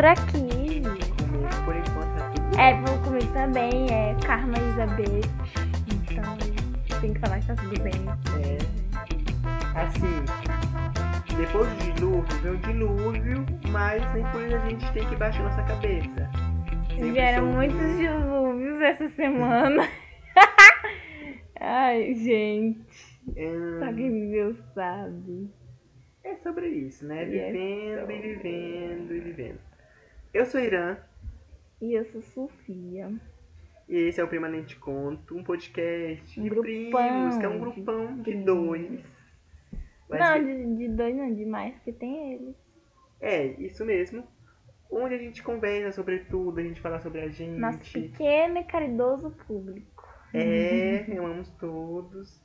Por aqui. Por enquanto, É, vou comigo também, é Karma Elizabeth. Então, tem que falar que tá tudo bem. É, assim, depois do dilúvio, vem o dilúvio, mas nem por isso a gente tem que baixar nossa cabeça. Sempre Vieram muitos dilúvios essa semana. Ai, gente. Hum, Só quem viveu sabe. É sobre isso, né? É Vivendo sobre- e vivendo e vivendo. Eu sou Irã E eu sou Sofia. e esse é o Permanente Conto, um podcast Um de grupão primos, que é um de grupão de, primos. dois. Mas não, de, de dois não, de mais, porque tem eles. É, isso mesmo. Onde a gente conversa sobre tudo, a gente fala sobre a gente. Nosso pequeno e caridoso público. É, amamos todos.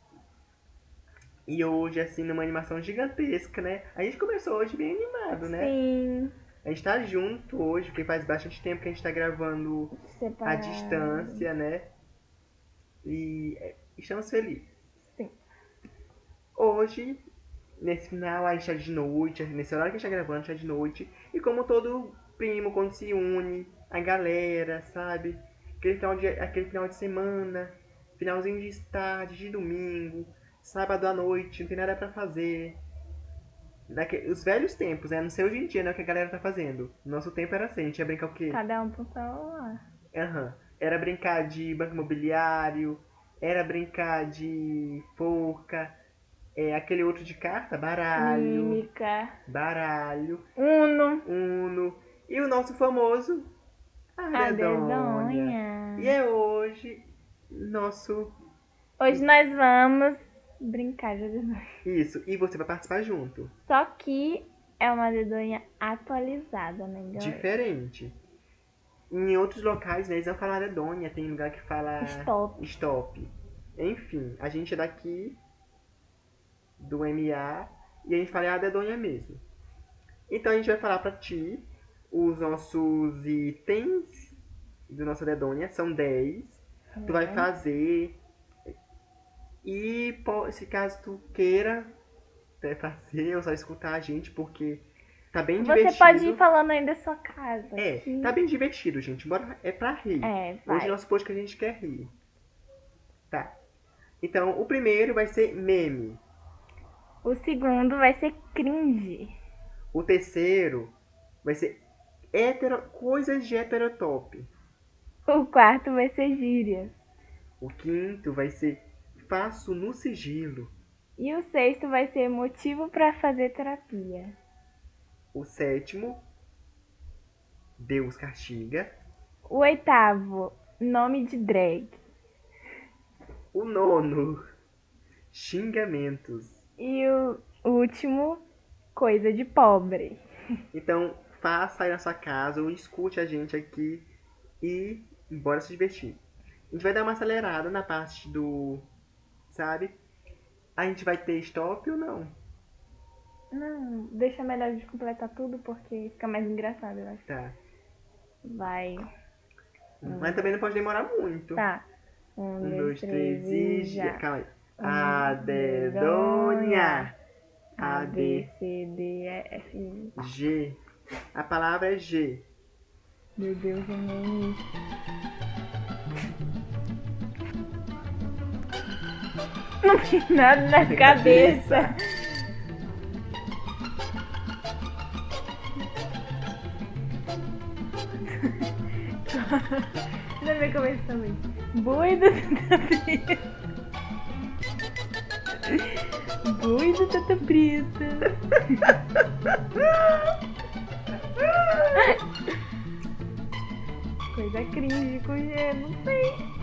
E hoje, assim, numa animação gigantesca, né? A gente começou hoje bem animado, né? Sim, A gente tá junto hoje, porque faz bastante tempo que a gente tá gravando à separado. distância, né? E é, estamos felizes. Sim. Hoje, nesse final, a gente tá de noite, nesse horário que a gente tá gravando, a gente tá de noite. E como todo primo, quando se une, a galera, sabe? Aquele final de, aquele final de semana, finalzinho de tarde, de domingo, sábado à noite, não tem nada pra fazer. Daque- os velhos tempos, né? Não sei hoje em dia, né? O que a galera tá fazendo. Nosso tempo era assim, a gente ia brincar o quê? Cada um pro celular. Aham. Era brincar de banco imobiliário, era brincar de forca, é, aquele outro de carta, baralho, Mímica. baralho, Uno. uno, e o nosso famoso Adedonha. dedonha. E é hoje nosso Hoje nós vamos brincar de dedonha. isso, e você vai participar junto. Só que é uma dedonha atualizada, né, galera? Diferente. Em outros locais, né, eles vão falar dedonha, tem lugar que fala Stop. Stop. Enfim, a gente é daqui do MA e a gente fala a dedonha mesmo. Então a gente vai falar pra ti os nossos itens do nossa dedonha, são 10. Tu vai Uhum. fazer e se caso tu queira até fazer ou só escutar a gente, porque tá bem Você divertido. pode ir falando aí da sua casa. É, que- tá bem divertido, gente. Bora, é pra rir. É, vai. Hoje nosso podcast a gente quer rir. Tá. Então, o primeiro vai ser meme. O segundo vai ser cringe. O terceiro vai ser hetero, coisas de heterotop. O quarto vai ser gíria. O quinto vai ser faço no sigilo. E o sexto vai ser motivo pra fazer terapia. O sétimo, Deus castiga. O oitavo, nome de drag. O nono, xingamentos. E o último, coisa de pobre. Então, faça aí na sua casa ou escute a gente aqui e bora se divertir. A gente vai dar uma acelerada na parte do. Sabe? A gente vai ter stop ou não? Não, deixa melhor de completar tudo porque fica mais engraçado, eu acho. Tá. Vai. Mas também não pode demorar muito. Tá. Um, Um, dois, três e já. Calma aí. A dedonha. A, B, D, C, D, E, F, G. G. A palavra é G. Meu Deus, eu nem Não tem nada na cabeça. Na minha cabeça também. Boi do Tata. Boi do Tata. Coisa cringe com G, não sei.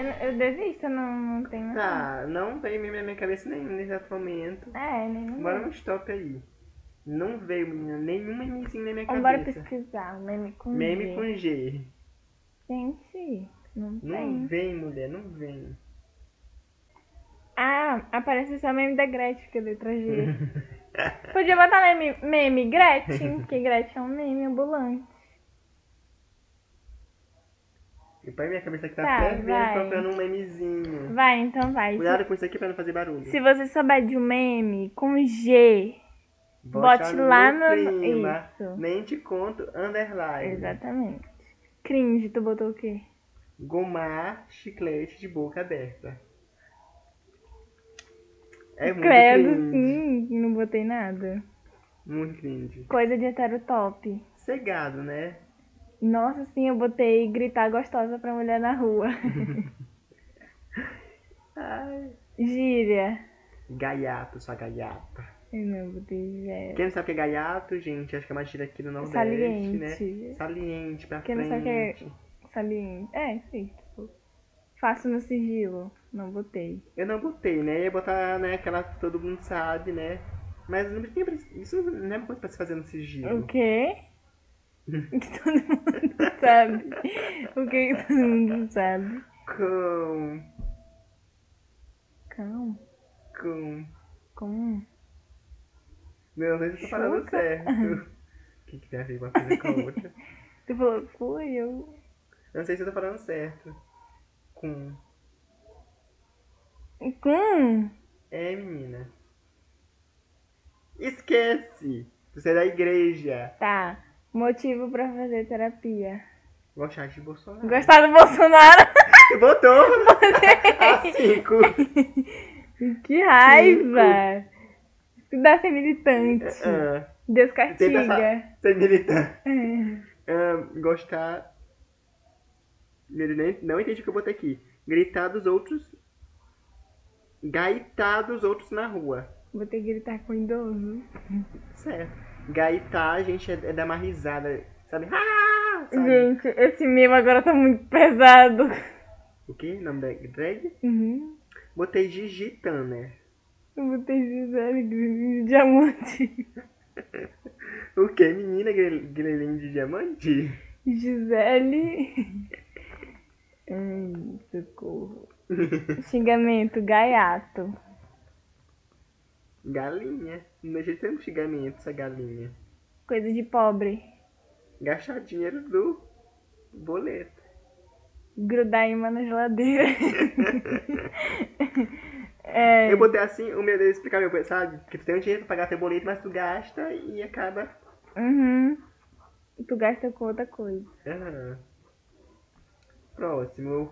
Eu, não- eu desisto, não, não tenho. Tá, não veio meme na minha cabeça nenhum nesse exato momento. É, nenhum. Bora no stop aí. Não veio, menina, nenhum memezinho na minha Vamos bora cabeça. pesquisar. Meme com Meme G. com G. Gente, não Não tem. vem, mulher, não vem. Ah, aparece só meme da Gretchen, que é letra G. Podia botar meme, meme Gretchen, porque Gretchen é um meme ambulante. E põe minha cabeça que tá, Tá, fervendo vai. procurando um memezinho. Vai, então vai. Cuidado com isso aqui pra não fazer barulho. se você souber de um meme com G, bote lá no. Prima. Isso. Nem te conto, underline. Exatamente. Cringe, tu botou o quê? Gomar chiclete de boca aberta. É muito Credo, cringe. sim, não botei nada. Muito cringe. Coisa de hetero top. Cegado, né? Nossa, sim, eu botei gritar gostosa pra mulher na rua. Ai. Gíria. Gaiato, sua gaiata. Eu não botei zero. Quem não sabe o que é gaiato, gente, acho que é uma gíria aqui do Nordeste, Saliente. né? Saliente, pra Quem não frente. sabe o que é saliente. É, sim. Tipo, faço no sigilo. Não botei. Eu não botei, né? Ia botar, né, aquela que todo mundo sabe, né? Mas não isso não é uma coisa pra se fazer no sigilo. O quê? que todo mundo sabe. O que que todo mundo sabe? Com... Cão. Com... Com. Não, não sei se eu tô falando Chuca. certo. O que, que tem a ver uma coisa com a outra? Tu falou, fui, eu. Eu não sei se eu tô falando certo. Com... Com. É, menina. Esquece! Você é da igreja. Tá. Motivo pra fazer terapia. Gostar de Bolsonaro. Gostar do Bolsonaro? Botou a cinco. que raiva! Dá ser militante. Ah, Deus castiga. ser militante. É. Ah, gostar. Ele nem, não entendi o que eu botei aqui. Gritar dos outros. Gaitar dos outros na rua. Vou ter que gritar com o idoso. Certo. Gaitar, a gente é, é dar uma risada. Sabe? Ah! Sabe? Gente, esse meme agora tá muito pesado. O que? Nome da drag? Uhum. Botei Gigi Tanner. Eu botei Gisele Grelin de diamante. O que? Menina grelhinho de diamante? Gisele. Ai, socorro. Xingamento, gaiato. Galinha. Não deixa de um xingamento essa galinha. Coisa de pobre. Gastar dinheiro do boleto. Grudar imã na geladeira. é, Eu botei assim, o meu Deus explicar meu sabe? Porque tu tem um dinheiro pra pagar teu boleto, mas tu gasta e acaba. uhum. Tu gasta com outra coisa. Ah. Próximo,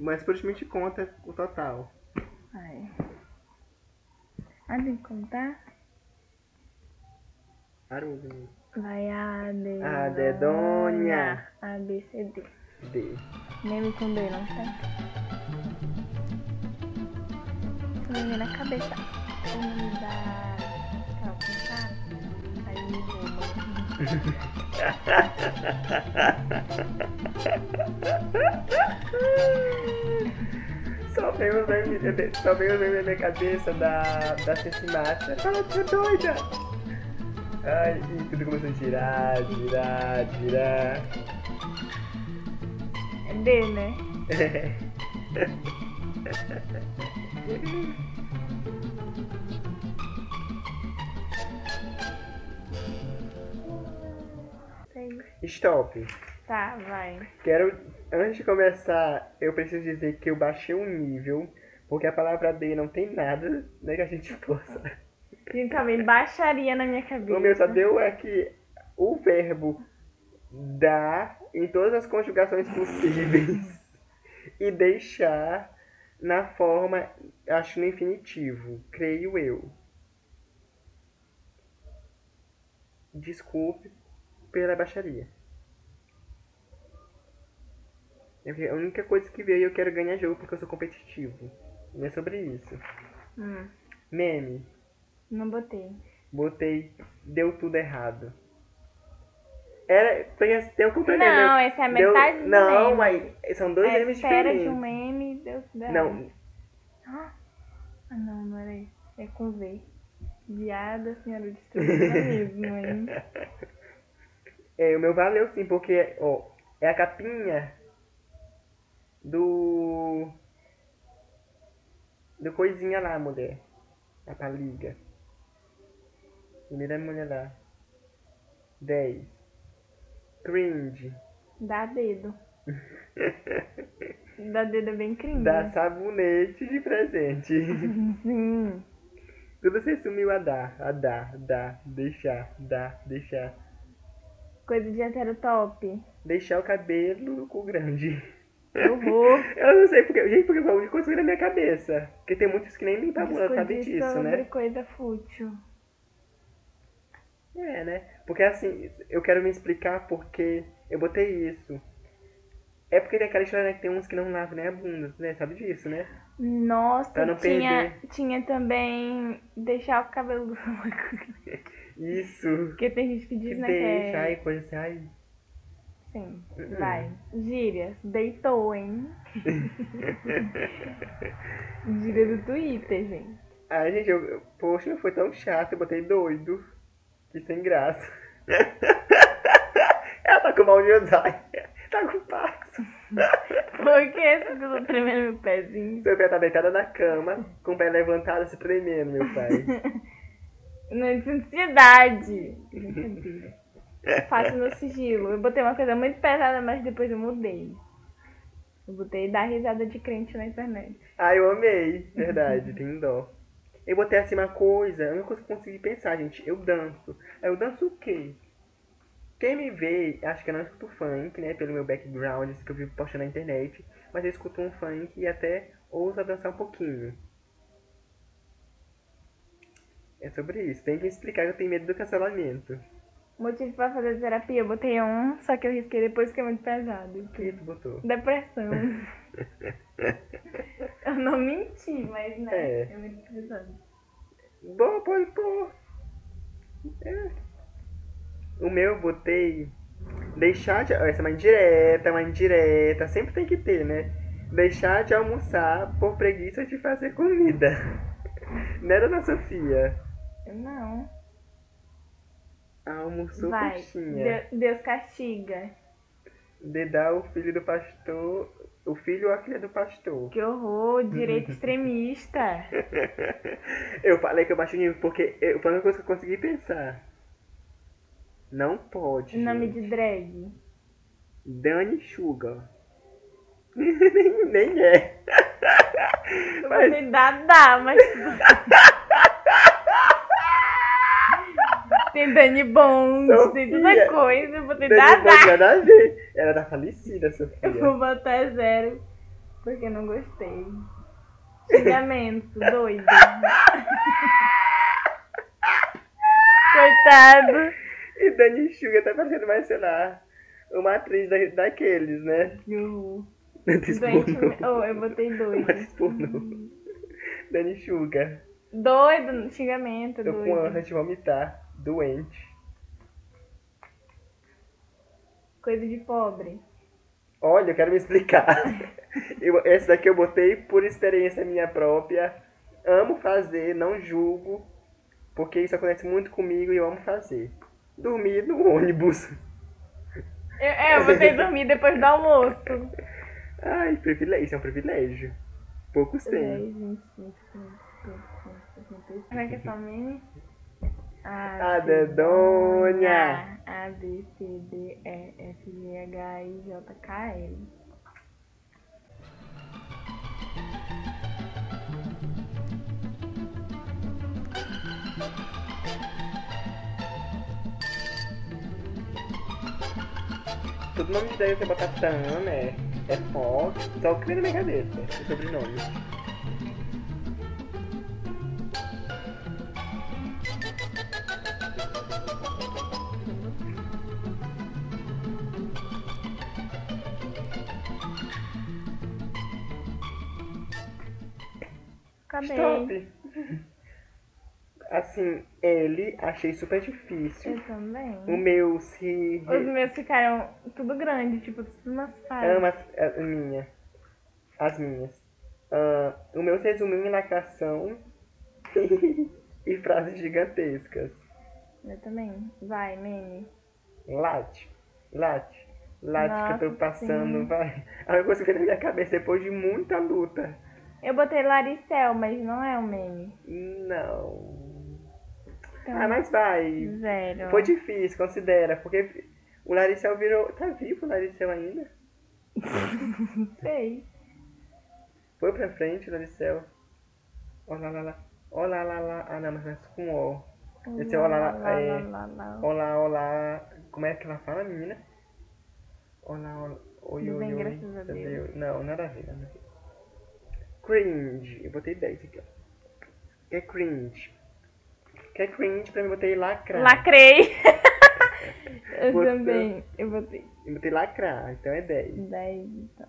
mas por último a gente conta o total. Ai. Que contar? Arugo. Vai a D. A dedonha. A, B, C, D. D. Meme com D, não está? Meme na cabeça. O nome da. Tá? Aí me. Só vem os memes na minha cabeça da, da Cecimata. Fala, tu é doida! Ai, e tudo começou a girar, girar, girar. É D, né? Stop. Tá, vai. Quero, antes de começar, eu preciso dizer que eu baixei um nível, porque a palavra D não tem nada né, que a gente possa. E também baixaria na minha cabeça. O meu só deu aqui o verbo dar em todas as conjugações possíveis e deixar na forma, acho no infinitivo, creio eu. Desculpe pela baixaria. É porque a única coisa que veio eu quero ganhar jogo porque eu sou competitivo. Não é sobre isso. Hum, Meme. não botei. Botei deu tudo errado. Era, um complemento. Não, essa é a Deu- metade do Não, meme. mas são dois a memes espera diferentes. de um meme deu tudo errado. Não, Ah, não, não era isso. É com V. Viada, senhora destruída mesmo, hein? é, o meu valeu sim, porque ó, é a capinha do. Do coisinha lá, mulher. A paliga. Primeira mulher lá. 10. Cringe. Dá dedo. Da dedo é bem cringe. Dar sabonete de presente. Sim. Tudo você sumiu a dar, a dar, dar, deixar, dar, deixar. Coisa de hétero top. Deixar o cabelo no cu grande. Horror. Eu não sei porque, gente, porque que veio na minha cabeça. Porque tem muitos que nem limpam a bunda, sabe disso, sobre né? coisa fútil. É, né? Porque assim, eu quero me explicar porque eu botei isso. É porque tem aquela história, né, que tem uns que não lavam nem a bunda, né? Sabe disso, né? Nossa, tinha, perder. tinha também deixar o cabelo do Isso. Porque tem gente que Que diz, né, deixa, que é... ai, coisa assim, ai. Sim, Uhum. vai. Gírias. Deitou, hein? Gíria do Twitter, gente. Ai, gente, eu, eu- poxa, foi tão chato, eu botei doido. Que sem graça. Ela tá com mal de Alzheimer. Tá com Parkinson. Por que você ficou tremendo meu pezinho? Seu pé tá deitada na cama, com o pé levantado, se tremendo, meu pai. Na ansiedade. Brincadeira. Faço no sigilo. Eu botei uma coisa muito pesada, mas depois eu mudei. Eu botei dar risada de crente na internet. Ah, eu amei. Verdade, tem dó. Eu botei assim uma coisa, a única coisa que eu consegui pensar, gente, eu danço. Eu danço o quê? Quem me vê, acho que eu não escuto funk, né? Pelo meu background, isso que eu vivo postando na internet. Mas eu escuto um funk e até ouso dançar um pouquinho. É sobre isso. Tem que explicar que eu tenho medo do cancelamento. Motivo pra fazer terapia, eu botei um, só que eu risquei depois que é muito pesado. O que tu botou? Depressão. eu não menti, mas né, É. é muito pesado. Bom, pode pôr. É. O meu eu botei. Deixar de. Essa é uma indireta, uma indireta. Sempre tem que ter, né? Deixar de almoçar por preguiça de fazer comida. Né, dona Sofia? Não. Almoçou Vai. coxinha. Deu- Deus castiga. Dedar o filho do pastor. O filho ou a filha do pastor. Que horror, direito extremista. Eu falei que eu baixei o nível porque eu- foi a única coisa que eu consegui pensar. Não pode. Nome gente. de drag. Dani Sugar. nem, nem é. Mas- botei Dada, mas. Tem Dani Bond, tem tanta coisa. Eu botei Dani Dada. Bond nada a ver. Ela tá falecida, Eu Sofia. vou botar zero porque não gostei. Xingamento, doido. Coitado. E Dani Sugar tá parecendo mais, sei lá, uma atriz da, daqueles, né? Doente. pornô. Oh, eu botei doido. pornô. Dani Sugar. Doido, xingamento, Tô com doido. ânsia de vomitar. Doente. Coisa de pobre. Olha, eu quero me explicar. Eu, esse daqui eu botei por experiência minha própria. Amo fazer, não julgo. Porque isso acontece muito comigo e eu amo fazer. Dormir no ônibus. Eu, é, eu botei dormir depois do almoço. Ai, privilégio. Isso é um privilégio. Poucos têm. 10, 25, 56. Como é que é sua meme? A dedonha. A, B, C, D, E, F, G, H, I, J, K, L. Todo nome de daí você botar Tan, né? É Fox. Só o que vem na minha cabeça. O sobrenome. Acabei. Stop. Assim, ele achei super difícil. Eu também. O meu se Os meus ficaram tudo grande, tipo, tudo umas fases. ama a minha. As minhas. Ah, o meu se resumiu em lacração e frases gigantescas. Eu também. Vai, meme. Late, late, late que eu tô Nossa, passando, sim. vai. A única coisa que na minha cabeça depois de muita luta. Eu botei Laricel, mas não é um meme. Não. Então, Ah, mas vai. Zero. Foi difícil, considera, porque o Laricel virou. Tá vivo o Laricel ainda? Não sei. Foi pra frente, Laricel. Olá, lá, lá. Olá, lá, lá. Ah, não, mas é com O. Esse é olá, lá, é... lá, lá. Olá, olá. Como é que ela fala, menina? Olá, olá. Oi, oi, bem, oi. graças a Deus. Não, nada a ver, nada a ver. Cringe. Eu botei 10 aqui, ó. Que é cringe? Que é cringe, pra mim, eu botei lacrar. Lacrei. Eu Você- também. Eu botei Eu botei lacrar, então é 10. 10, então.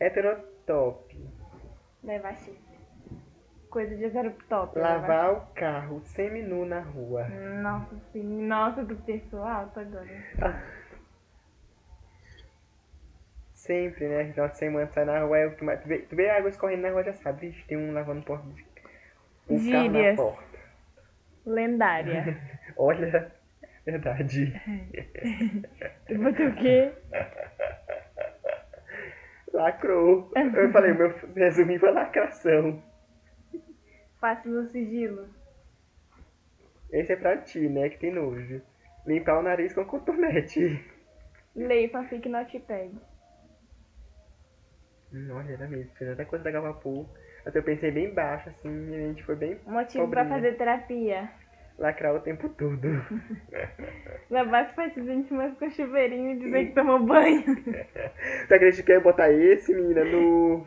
Heterotop. Levar chifre. Coisa de zero top. Lavar o carro seminu na rua. Nossa, sim. Nossa, tu pensou alto agora. Sempre, né? Final de semana sai na rua, é mais... tu, vê, tu vê água escorrendo na rua, já sabe. Vixe, tem um lavando porta de... o carro na Gírias. porta. Lendária. Olha, verdade. Tu botou o quê? Lacrou. Eu falei, meu resumo foi lacração. Faço no sigilo. Esse é pra ti, né? Que tem nojo. Limpar o nariz com cotonete. Leio fanfic notepad. Hum, olha, era mesmo. Fiz até coisa da Gavapu. Até eu pensei bem baixo, assim, e a gente foi bem Motivo pra Pobrinha. fazer terapia. lacrar o tempo todo. Lavar as partes íntimas com chuveirinho e dizer que tomou banho. Tu acredita que eu ia botar esse, menina, no,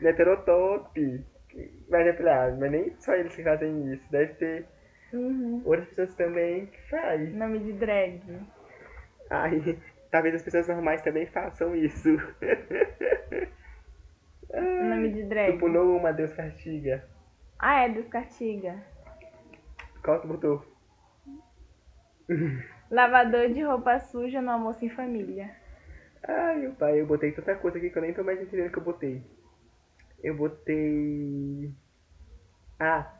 no heterotop? Mas eu falei, ah, mas nem só eles que fazem isso. Deve ter Uhum. outras pessoas também que fazem. Nome de drag. Ai, talvez as pessoas normais também façam isso. Nome de Tu drag. pulou uma, Deus castiga. Ah, é descartiga. Qual tu botou? Lavador de roupa suja no almoço em família. Ai, meu pai, eu botei tanta coisa aqui que eu nem tô mais entendendo o que eu botei. Eu botei. Ah,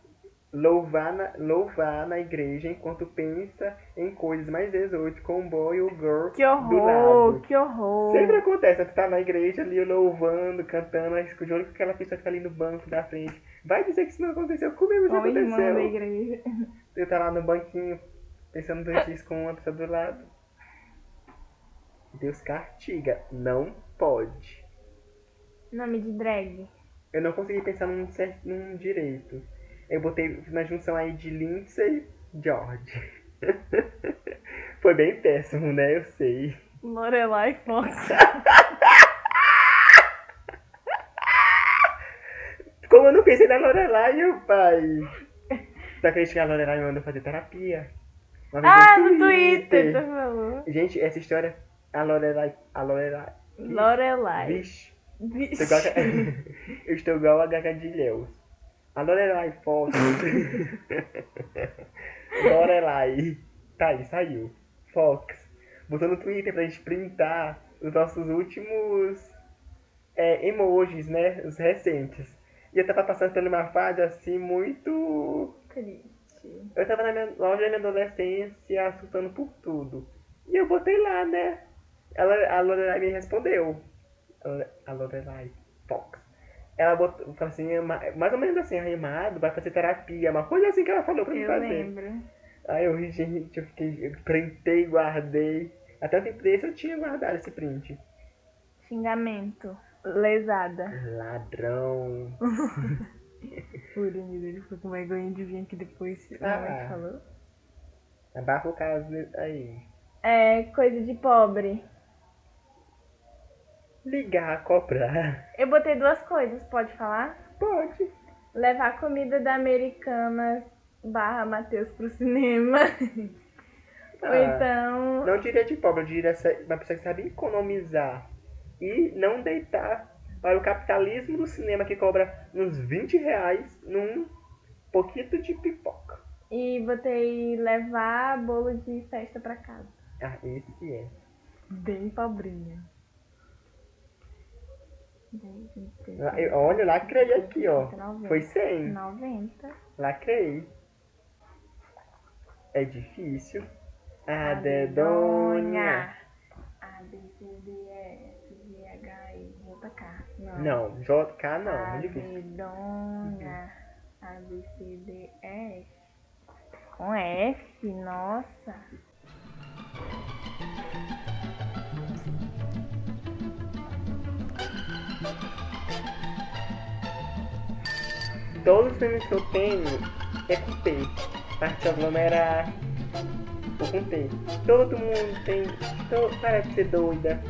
louvar na, louvar na igreja enquanto pensa em coisas mais exóticas com o boy ou girl Que do horror, lado. que horror. Sempre acontece, tu tá na igreja ali louvando, cantando, aí de olho com aquela pessoa que tá ali no banco da frente. Vai dizer que isso não aconteceu comigo, já o irmão da aconteceu. igreja. Eu tá lá no banquinho, pensando dois dias com uma pessoa do lado. Deus castiga, não pode. Nome de drag. Eu não consegui pensar num, certo, num direito. Eu botei na junção aí de Lindsay George. Foi bem péssimo, né? Eu sei. Lorelai Fox. Como eu não pensei na Lorelai, meu pai? Você acredita que a Lorelai mandou fazer terapia? Ah, no Twitter, tu falou. Gente, essa história, a Lorelai, a Lorelai, Lorelai. vixe, Vixe. eu estou igual a Gaga de Leus. A Lorelai Fox, Lorelai, tá aí, saiu, Fox, botou no Twitter pra gente printar os nossos últimos é, emojis, né, os recentes. E eu tava passando por uma fase assim muito eu tava na minha loja da minha adolescência assustando por tudo. E eu botei lá, né? Ela, a Lorelai me respondeu. A Lorelai Fox. Ela botou, falou assim, ma- mais ou menos assim, animado, vai fazer terapia, uma coisa assim que ela falou pra mim Eu fazer. lembro. Aí eu ri, gente, eu fiquei, eu printei, guardei. Até o tempo desse eu tinha guardado esse print. Xingamento. Lesada. Ladrão. O Urani dele ficou com vergonha de vir aqui depois. Ah. É falou? Abafa o caso aí. É coisa de pobre. Ligar, cobrar. Eu botei duas coisas, pode falar? Pode. Levar comida da Americanas barra Matheus pro cinema. Ou Ah. então. Não diria de pobre, eu diria uma pessoa que sabe economizar e não deitar para o capitalismo do cinema que cobra uns 20 reais num pouquinho de pipoca. E botei levar bolo de festa pra casa. Ah, esse é. Bem pobrinha. 10, 26, Ah, eu- Olha, lacrei aqui, ó. 90. Foi 100. 90. Lacrei. É difícil. A dedonha. A, B, C, D, E, F, G, H, I, J, K. Não. Não, JK não, A, muito difícil. dedonha. A, B, C, D, E, F. Com F, nossa. Todos os filmes que eu tenho é com P. Parte aglomerar. Ou com P. Todo mundo tem. parece para de ser doida.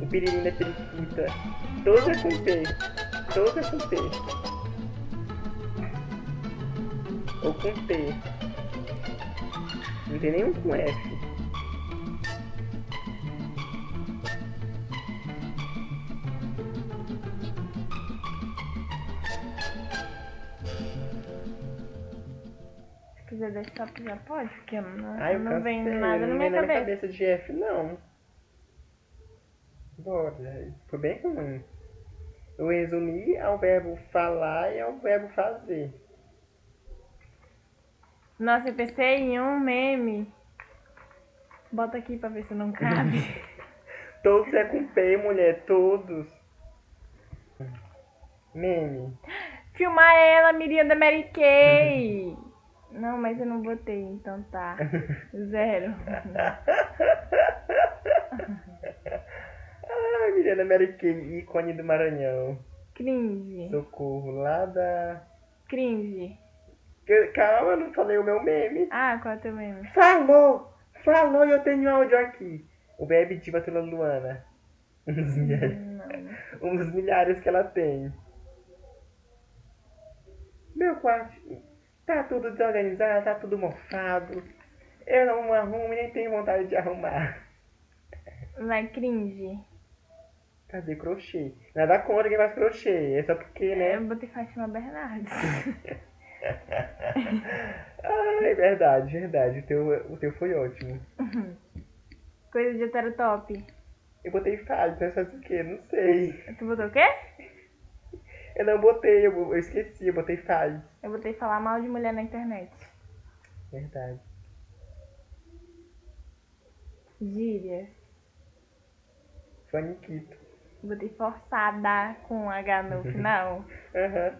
O piririm da periquita. Todos é com P. Todos é com P. Ou com P. Não tem nenhum com F. Quiser desktop já pode, porque não, Ai, eu não vem nada na minha na cabeça. cabeça de F, não. Bora. Foi bem ruim. Eu resumi ao verbo falar e ao verbo fazer. Nossa, eu pensei em um meme. Bota aqui pra ver se não cabe. Todos é com P, mulher, todos. Meme. Filmar ela, Miriam da Mary Kay. Não, mas eu não botei, então tá. Zero. Ai, Miriana Mary Kay, ícone do Maranhão. Cringe. Socorro, lá da. Cringe. Calma, eu não falei o meu meme. Ah, qual é o teu meme? Falou! Falou e eu tenho áudio aqui. O Bebe Diva pela Luana. Um dos milhares. Um dos milhares que ela tem. Meu quarto tá tudo desorganizado, tá tudo mofado. Eu não arrumo e nem tenho vontade de arrumar. Vai, cringe. Cadê crochê? Nada contra quem faz crochê, é só porque, né? Eu botei Fátima Bernardes. Ah, é verdade, verdade. O teu, o teu foi ótimo. Coisa de heterotop. Eu botei então faz o quê? Não sei. Tu botou o quê? Eu não botei, eu, eu esqueci, eu botei falha. Eu botei falar mal de mulher na internet. Verdade. Gírias. Faniquito. Botei forçada com H no final. Aham.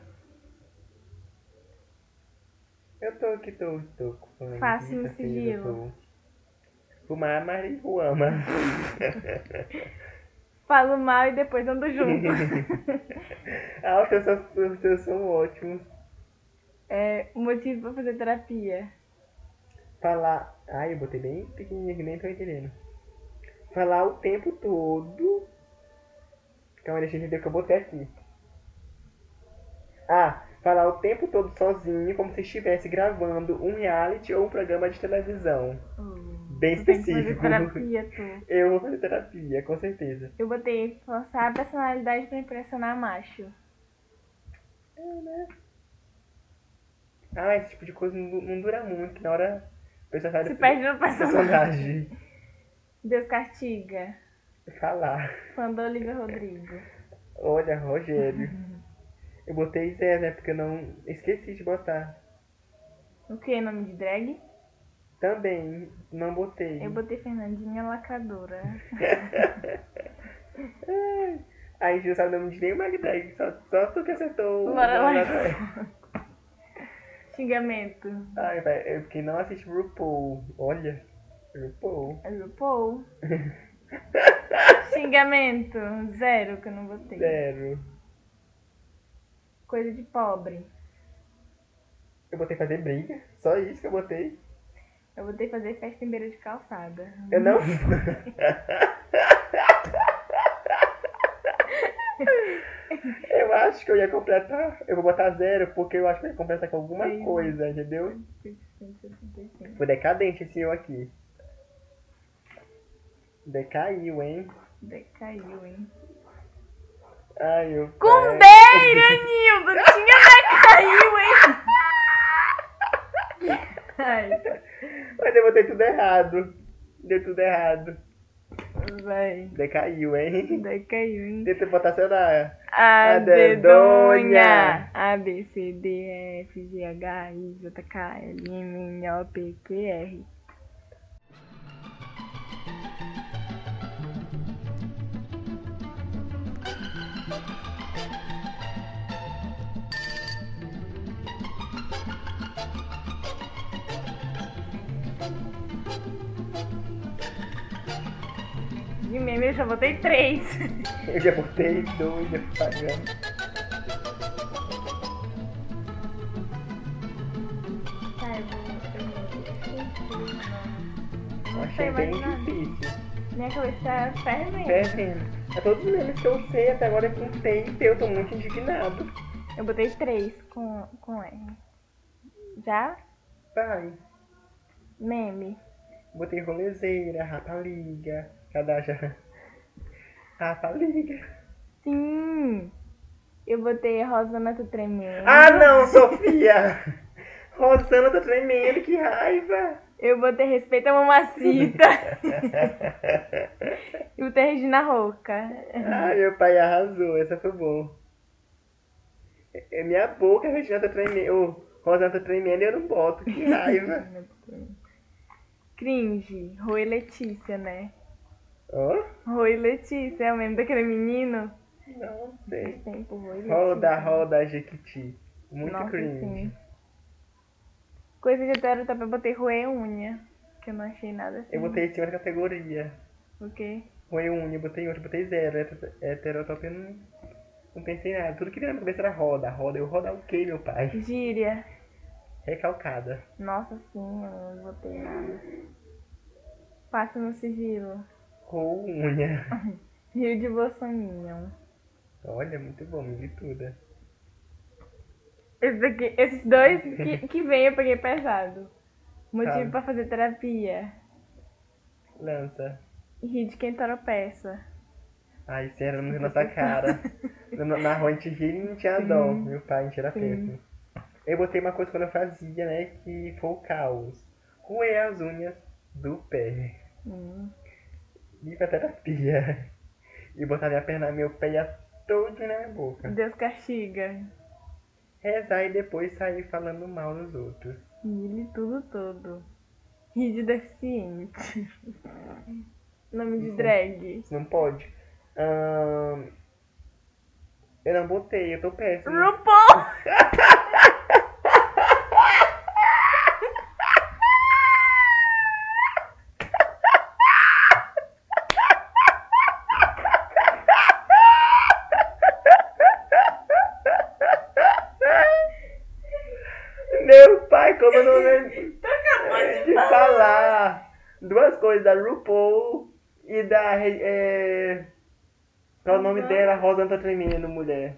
Eu tô aqui, tô, tô com Faça no sigilo. Fumar marihuana. Falo mal e depois ando junto. ah, os são- os teus são ótimos. É motivo pra fazer terapia. Falar. Ai, eu botei bem pequenininho que nem tô entendendo. Falar o tempo todo. Calma, deixa eu entender o que eu botei aqui. Ah, falar o tempo todo sozinho, como se estivesse gravando um reality ou um programa de televisão. Bem que fazer específico. terapia, tu. Eu vou fazer terapia, com certeza. Eu botei forçar a personalidade pra impressionar macho. Ah, esse tipo de coisa não, não dura muito, na hora pessoa sai Se perde no personagem. personagem. Deus castiga. Falar. Da Olivia Rodrigo. Olha, Rogério. Eu botei Zé, né? Porque eu não. Esqueci de botar. O que? Nome de drag? Também, não botei. Eu botei Fernandinha Lacradora. Aí a gente não sabe o nome de nenhuma drag, só, só tu que acertou o Bora lá. Xingamento. Ai, vai, é porque não assiste RuPaul. Olha, RuPaul. É RuPaul. Xingamento. Zero que eu não botei. Zero. Coisa de pobre. Eu botei fazer briga, só isso que eu botei. Eu botei fazer festa em beira de calçada. Eu não. eu acho que eu ia completar. Eu vou botar zero porque eu acho que eu ia completar com alguma Sim. coisa, entendeu? 165. Foi decadente esse eu aqui. Decaiu, hein? Decaiu, hein? Ai, eu. Cumbeira, Nildo! Tinha decaiu, hein? Ai, Mas eu botei tudo errado. Deu tudo errado. Vai. Decaiu, hein? Decaiu, hein? Tenta botar seu na. A A dedonha. A, B, C, D, E, F, G, H, I, J, K, L, M, N, O, P, Q, R. já botei três. Eu já botei dois, eu fui pagando. Eu vou. Eu. Achei bem difícil. Minha cabeça tá fervendo. Fervendo. É todos os memes que eu sei até agora é com T e eu tô muito indignado. Eu botei três com, com R. Já? Vai. Meme. Botei rolezeira, rapariga, cadajá cadaja. Rapaliga. Sim! Eu botei Rosana tá tremendo. Ah não, Sofia! Rosana tá tremendo, que raiva! Eu botei Respeita a Mamacita. e botei Regina Roca. Ai, meu pai arrasou, essa foi bom. É minha boca, a Regina tá tremendo. Ô, Rosana tá tremendo e eu não boto, que raiva. Cringe. Rui Letícia, né? Rui Letícia, é o mesmo daquele menino? não sei. Tempo, Rui. Roda, roda, Jequiti. Muito Nossa, cringe. sim. Coisa de heterotop, eu botei roer unha. Que eu não achei nada assim. Eu botei em cima da categoria. O quê? Um, eu botei outro, botei zero. Heter- Heterotop eu não, não pensei nada. Tudo que veio na minha cabeça era roda. Roda, eu roda o quê, meu pai? Gíria. Recalcada. Nossa, sim, eu não botei nada. Passa no sigilo. Ou unha. Rio de Bolsominion. Olha, muito bom, milituda. Esse daqui, esses dois que, que vem eu peguei pesado. Motivo Tá. pra fazer terapia. Lança. Rir de quem tropeça. Ai, era muito na nossa cara. Na, na rua a gente ria e não tinha dó. Meu pai, a gente era Sim. péssimo. Eu botei uma coisa quando eu fazia, né? Que foi o caos. Roer as unhas do pé. Hum. Ir pra terapia. E botar minha perna, meu pé ia todo na minha boca. Deus castiga. Rezar e depois sair falando mal dos outros. Ele tudo todo. Rir de deficiente. Nome de Isso. drag. Não pode. Ahn, Eu não botei, eu tô péssimo. RuPaul! Meu pai, como eu não lembro de falar duas coisas, da RuPaul e da. É... Qual é o nome dela? Rosa tá tremendo, mulher.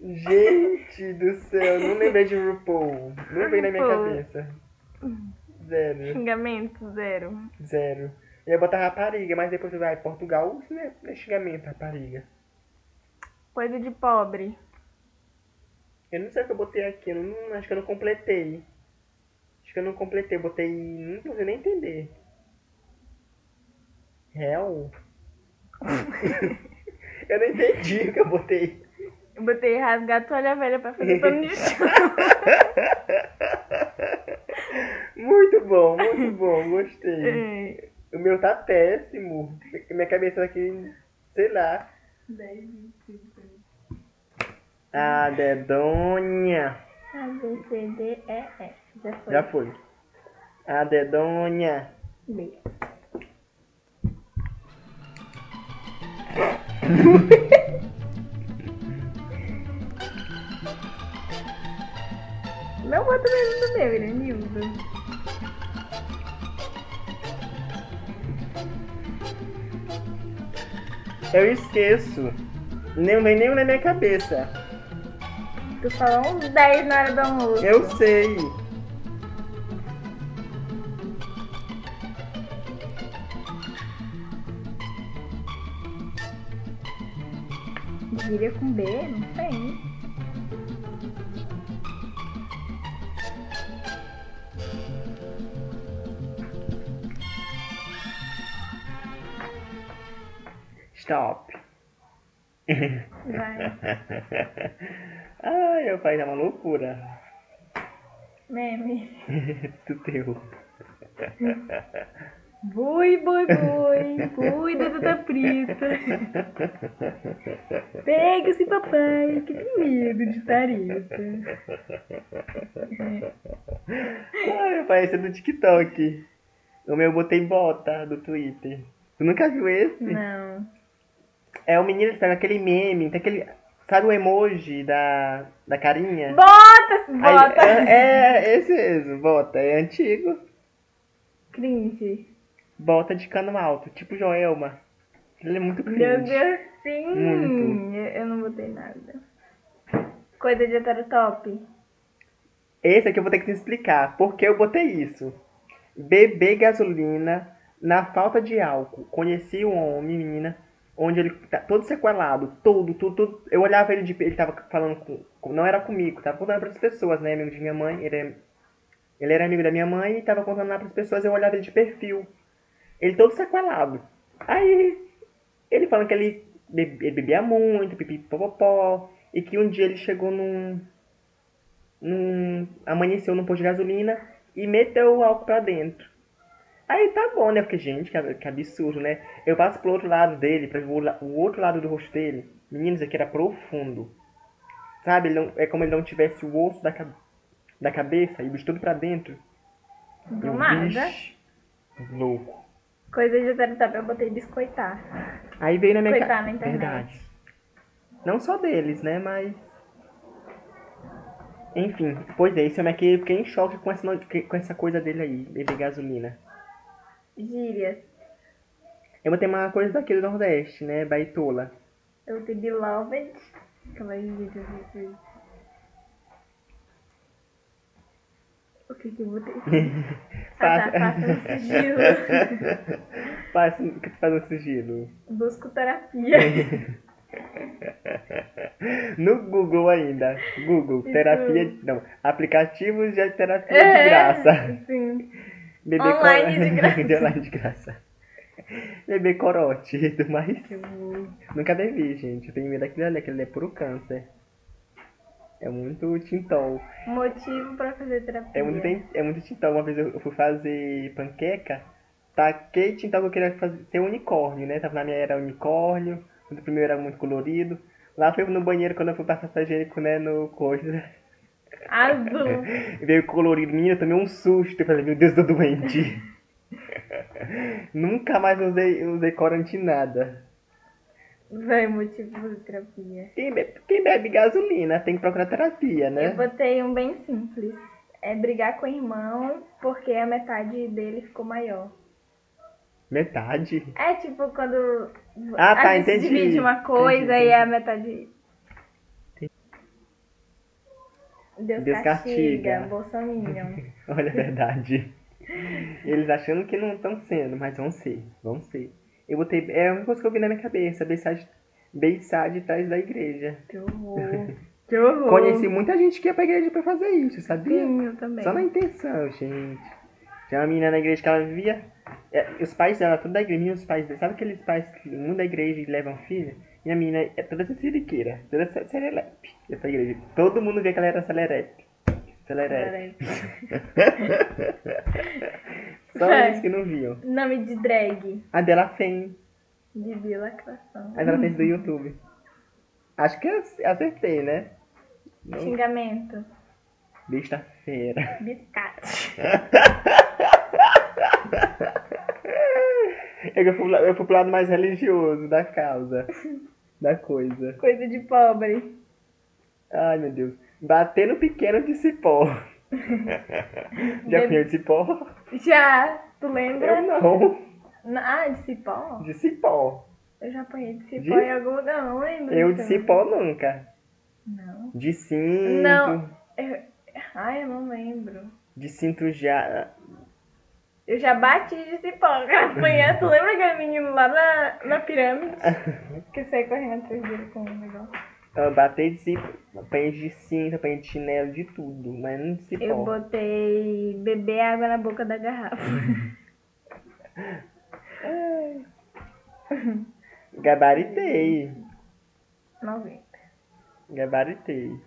Gente do céu, não lembrei de RuPaul. Não veio na minha cabeça. Zero. Xingamento, zero. Zero. Eu ia botar rapariga, mas depois você vai Portugal, isso não é, não é xingamento, rapariga. Coisa de pobre. Eu não sei o que eu botei aqui, eu não, acho que eu não completei. Que eu não completei, eu botei. Não consigo nem entender. Real? eu não entendi o que eu botei. Eu botei rasgar toalha velha pra fazer pano de chão. Muito bom, muito bom, gostei. É. O meu tá péssimo. Minha cabeça tá aqui, sei lá. 10, 25. A dedonha. A, B, C, D, E, F. Já foi. Já foi. A dedonha. Não bota mesmo no meu, ele é Nildo. Eu esqueço. Nem vem nem na minha cabeça. Tu falou uns 10 na hora do almoço. Eu sei. Gíria com B? Não tem. Stop. Vai. Ai, meu pai tá uma loucura. Meme. Tu teu. Boi, boi, boi. Cuida da preta. Pega-se, papai, que tem medo de tareta. Ai, esse é do TikTok. O meu eu botei bota do Twitter. Tu nunca viu esse? Não. É o menino que pega aquele meme, tem aquele. Sabe o emoji da, da carinha? Bota, Aí, bota. é, é, esse mesmo, bota. É antigo. Cringe. Bota de cano alto, tipo Joelma. Ele é muito Meu cringe. Deus, sim! Muito. Eu, não botei nada. Coisa de heterotop. Esse aqui eu vou ter que te explicar. Por que eu botei isso? Beber gasolina na falta de álcool. Conheci um homem, menina, onde ele tá todo sequelado, todo, tudo, tudo. Eu olhava ele de ele tava falando com, com- não era comigo, tava contando para as pessoas, né, amigo de minha mãe, ele, é- ele era amigo da minha mãe e tava contando lá para as pessoas, eu olhava ele de perfil. Ele todo sequelado. Aí ele falando que ele, be- ele bebia muito, pipi popopó, e que um dia ele chegou num num, amanheceu num posto de gasolina e meteu o álcool pra dentro. Aí tá bom, né? Porque, gente, que, que absurdo, né? Eu passo pro outro lado dele, pra ver o, outro lado do rosto dele. Meninos, aqui era profundo. Sabe? Não- é como ele não tivesse o osso da, da cabeça e o bicho tudo pra dentro. Do nada. Louco. Coisa de heterotop eu botei biscoitar. Aí veio na minha Coitar ca- na internet. Verdade. Não só deles, né? Mas. Enfim, pois é, esse homem aqui eu fiquei em choque com essa, no- com essa coisa dele aí, beber gasolina. Gírias. Eu botei uma coisa daqui do Nordeste, né? Baitola. Eu botei beloved. Aquelas gírias assim. O que que eu botei? Ah, tá, faça no sigilo. Faz, o que tu faz no sigilo? Busco terapia. No Google ainda. Google, Isso. terapia. Não, aplicativos de terapia É, de graça. Sim. Bebê Online coro- de graça. de online de graça. Bebê corote e tudo mais. Nunca bebi, gente. Eu tenho medo daquele ali, aquele ali é puro câncer. É muito tintol. Motivo pra fazer terapia. É muito, é muito tintol. Uma vez eu fui fazer panqueca, taquei tintol que eu queria fazer, ser unicórnio, né? Tava na minha era unicórnio, o primeiro era muito colorido. Lá foi no banheiro quando eu fui passar higiênico, né, no coisa. Azul. Veio colorido, menina, eu tomei um susto. Eu falei, meu Deus, tô doente. Nunca mais usei, usei corante nada. Vai, motivo fazer terapia. Quem bebe, quem bebe gasolina tem que procurar terapia, né? Eu botei um bem simples. É brigar com o irmão porque a metade dele ficou maior. Metade. É tipo quando Ah, tá, a gente entendi. divide uma coisa Entendi, e a metade. Deus, Deus castiga, castiga. Bolsominion. Olha a verdade. Eles achando que não estão sendo, mas vão ser, vão ser. Eu botei. É uma coisa que eu vi na minha cabeça, beiçar de, beiçar de trás da igreja. Que horror. Que horror. Conheci muita gente que ia pra igreja pra fazer isso, sabia? Sim, eu também. Só na intenção, gente. Tinha uma menina na igreja que ela vivia. é, os pais dela, tudo da igreja, os pais dela. Sabe aqueles pais que mudam da igreja e levam filho? E a menina é toda siriqueira, toda se- serelepe. Essa igreja. Todo mundo via que ela era celerepe. Celerepe. Só É. eles que não viam. Nome de drag. A dela tem. De bilacração. A dela tem do YouTube. Acho que eu acertei, né? Não. Xingamento. Besta feira. Biscate. Eu fui, eu fui pro lado mais religioso da causa. Da coisa. Coisa de pobre. Ai, meu Deus. Bater no pequeno de cipó. Já conheceu de cipó? Já, tu lembra? Eu não. Ah, de cipó? De cipó. Eu já apanhei de cipó De- em algum lugar, não lembro. Eu de então. cipó nunca. Não. De cinto. Não. Eu... Ai, eu não lembro. De cinto já. Eu já bati de cipó. Apanhar, tu lembra aquele menino lá na, na pirâmide? Que saiu correndo atrás dele com um negócio. Eu batei de cipó. Apanhei de cinto, apanhei de chinelo, de tudo. Mas não cipó. Eu botei beber água na boca da garrafa. Gabaritei. 90. Gabaritei.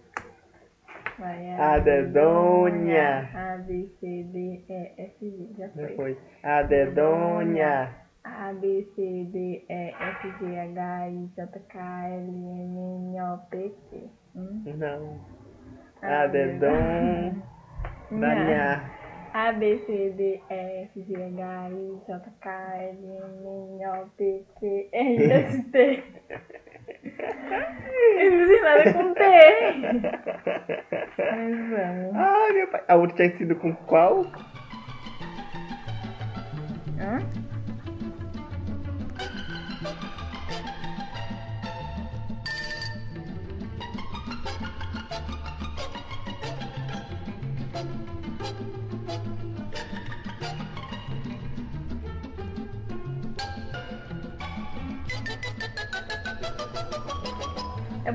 Vai, A dedonha. A, B, C, D, E, F, G. Já foi. foi. A dedonha. A, B, C, D, E, F, G, H, I, J, K, L, M, N, O, P, Q. Hum? Não. Ah, A dedonha. Da minha. A, B, C, D, E, F, G, H, I, J, K, L, M, N, O, P, Q, R, S, T. Eu não nada com T. Mas vamos. Ah, meu pai. A outra tinha sido com qual? Hã?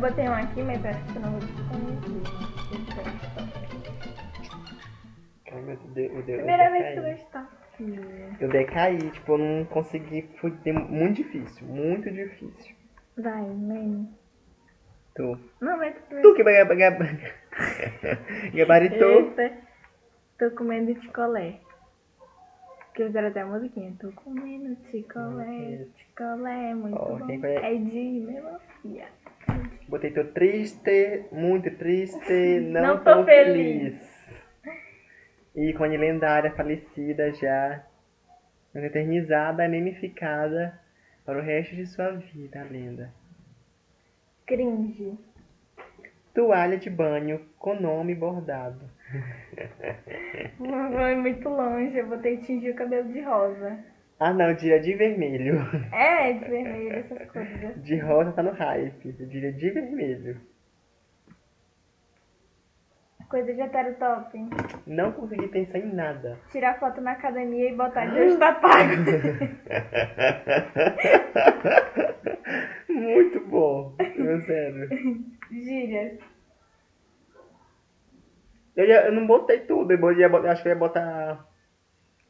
Botei um aqui, mas acho que eu não vou eu Primeira vez que eu estou aqui. Eu decaí, tipo, eu não consegui. Foi muito difícil, muito difícil. Vai, mãe. Tu. Não, vai tu Tu que gab- gab- gabaritou. Eita, tô comendo picolé. Que eu quero até a musiquinha. Tô comendo picolé, picolé, muito Ó, bom. É de melancia. Botei tô triste, muito triste, não, Não tô tô feliz. feliz. Ícone lendária, falecida já, eternizada, memificada para o resto de sua vida, a lenda. Cringe. Toalha de banho com nome bordado. Foi muito longe. Eu botei tingir o cabelo de rosa. Ah não, eu diria de vermelho. É, de vermelho, essas coisas. De rosa tá no hype, eu diria de vermelho. Coisa de hétero top. Não consegui pensar em nada. Tirar foto na academia e botar de hoje tá pago. Muito bom, meu sério. Gírias. Eu, ia- eu não botei tudo, eu ia botar- acho que eu ia botar.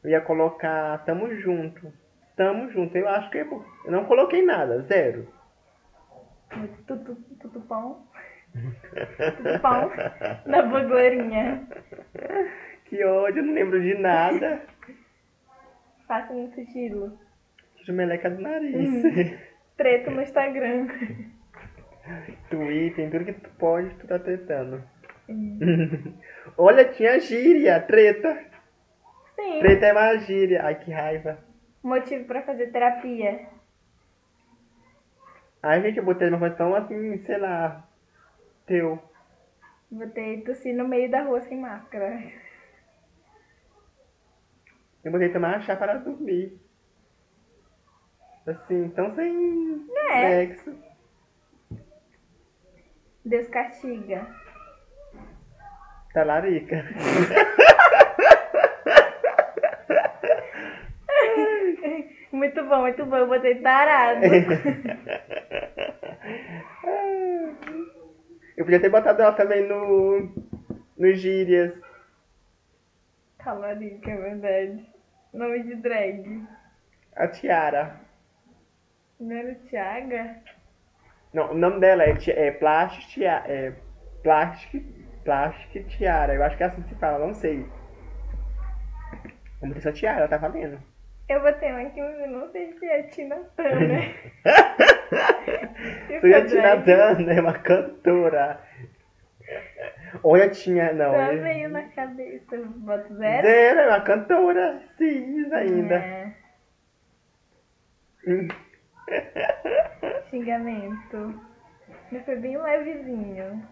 Eu ia colocar tamo junto. Tamo junto, eu acho que eu, não coloquei nada, zero. Tutu, tutupão. Tutupão. Da blogueirinha. Que ódio, eu não lembro de nada. Faça no sigilo. Tiro meleca do nariz. Treta no Instagram. Twitter, tudo que tu pode, tu tá tretando. Hum. Olha, tinha gíria, treta. Sim. Treta é uma gíria. Ai, que raiva. Motivo pra fazer terapia. Ai, gente, eu botei uma coisa tão assim, sei lá. Teu. Botei tossir no meio da rua sem máscara. Eu botei tomar chá para dormir. Assim, tão sem É. sexo. Deus castiga. Talarica. Muito bom, muito bom. Eu botei tarado. Eu podia ter botado ela também no. no gírias. Talarica, é verdade. Nome de drag. A Tiara. Não era Tiaga? Não, o nome dela é, é Plastic. É Plastic, Plastic Tiara. Eu acho que é assim que se fala, não sei. Eu botei só Tiara, tá valendo. Eu botei uma aqui, mas eu não sei se é Tina Turner. Se Tu ia for te drag, nadando, é uma cantora. Olha, tinha. Não. Só eu- veio na cabeça. Boto zero. Zero, é uma cantora. Cis ainda. É. Xingamento. Mas foi bem levezinho.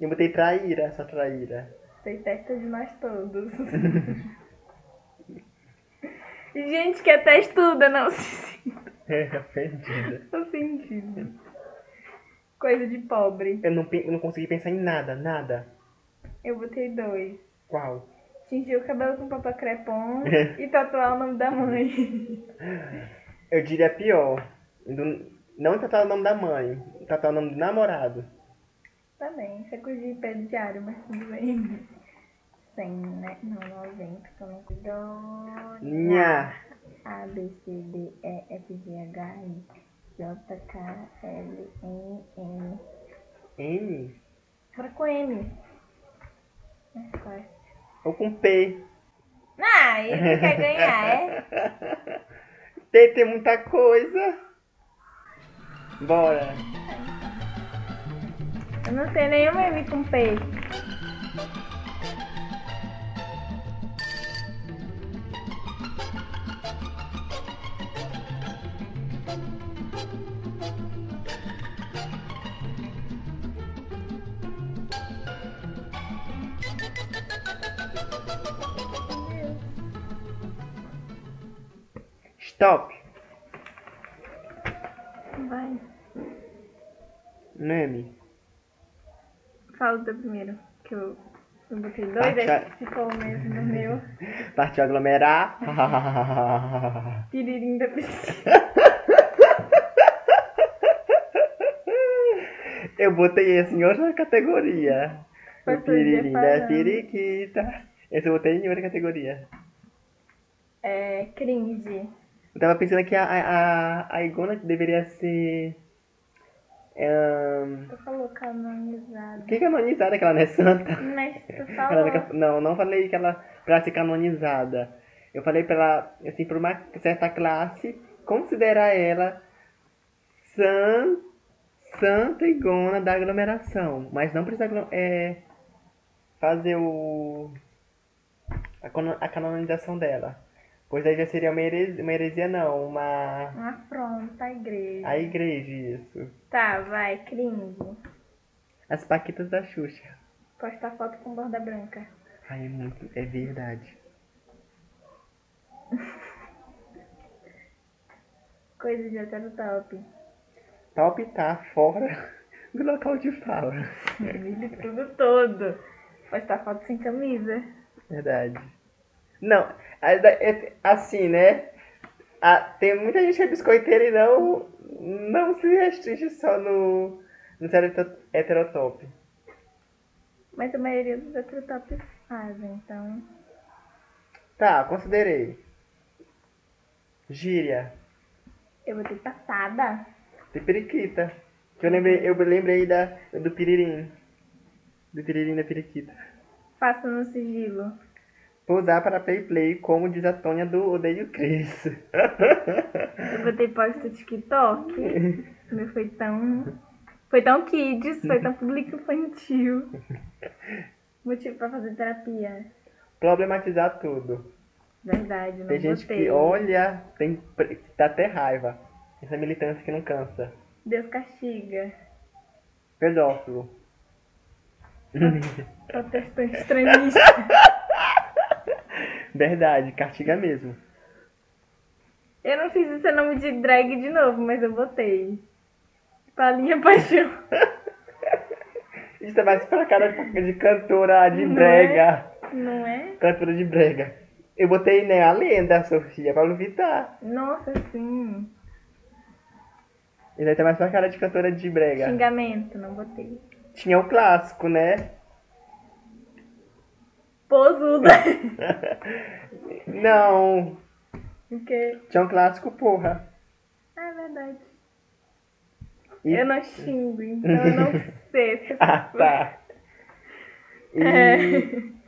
Eu botei traíra, só traíra. Foi testa de nós todos. Gente que até estuda, não se sinta É, ofendida. ofendido. Coisa de pobre. Eu não, eu não consegui pensar em nada, nada. Eu botei dois. Qual? Tingir o cabelo com papel crepom e tatuar o nome da mãe. Eu diria pior. Não tatuar o nome da mãe, tatuar o nome do namorado. Também, isso é coisa de pé diário, mas tudo bem. 100, né? Não, 90, que eu não cuido. Nha. A, B, C, D, E, F, G, H, I, J, K, L, M, N. N? Bora com M. É fácil. Ou com P. Ah, ele quer ganhar, é? Tem, tem muita coisa. Bora. Eu não sei nenhum M com P. Stop. vai. Nome. Fala o teu primeiro. Que eu, eu botei dois, Parte- aí ficou o mesmo do meu. Partiu aglomerar. Piririm da piscina. Eu botei esse em outra categoria. O piririm da falando. periquita. Esse eu botei em outra categoria. É, cringe. Eu tava pensando que a, a, a, Igona deveria ser. ahn, Tu falou canonizada. que canonizada que ela não é santa? Mas tu Ela falou. não, não falei que ela pra ser canonizada. Eu falei pra ela, assim, pra uma certa classe, considerar ela san, santa igona da aglomeração. Mas não precisa é, fazer o a canonização dela. Pois aí já seria uma heresia, uma heresia não, uma... Uma afronta à igreja. A igreja, isso. Tá, vai, cringe. As paquitas da Xuxa. Postar foto com borda branca. Ai, é muito... É verdade. Coisa de hétero top. Top tá fora do local de fala. Milho tudo todo. Postar foto sem camisa. Verdade. Não, é- assim, né? Tem muita gente que é biscoiteira e não, não se restringe só no, no heteroto- heterotop. Mas a maioria dos hétero top fazem, então. Tá, considerei. Gíria. Eu vou ter passada. De periquita. Que eu lembrei, eu lembrei da, do piririm. Do piririm da periquita. Faça no sigilo. Pousar para play play, como diz a Tônia do Odeio Cris. Eu botei post do TikTok. Meu foi tão. Foi tão kids, foi tão público infantil. Motivo pra fazer terapia. Problematizar tudo. Verdade, não Tem gente botei. que olha, tem, dá até raiva. Essa militância que não cansa. Deus castiga. Pedófilo. Protestante extremista. Verdade, castiga mesmo. Eu não fiz esse nome de drag de novo, mas eu botei. Palinha Paixão. Isso é mais pra cara de cantora de Não brega. Não é? Cantora de brega. Eu botei, né, a lenda, Sofia, Pablo Vittar. Nossa, sim. Isso aí tá mais pra cara de cantora de brega. Xingamento, não botei. Tinha o clássico, né? Não, o quê? tinha um clássico, porra. Ah, é verdade. E- Eu não xingo, então eu não sei. se- Ah, tá. E É.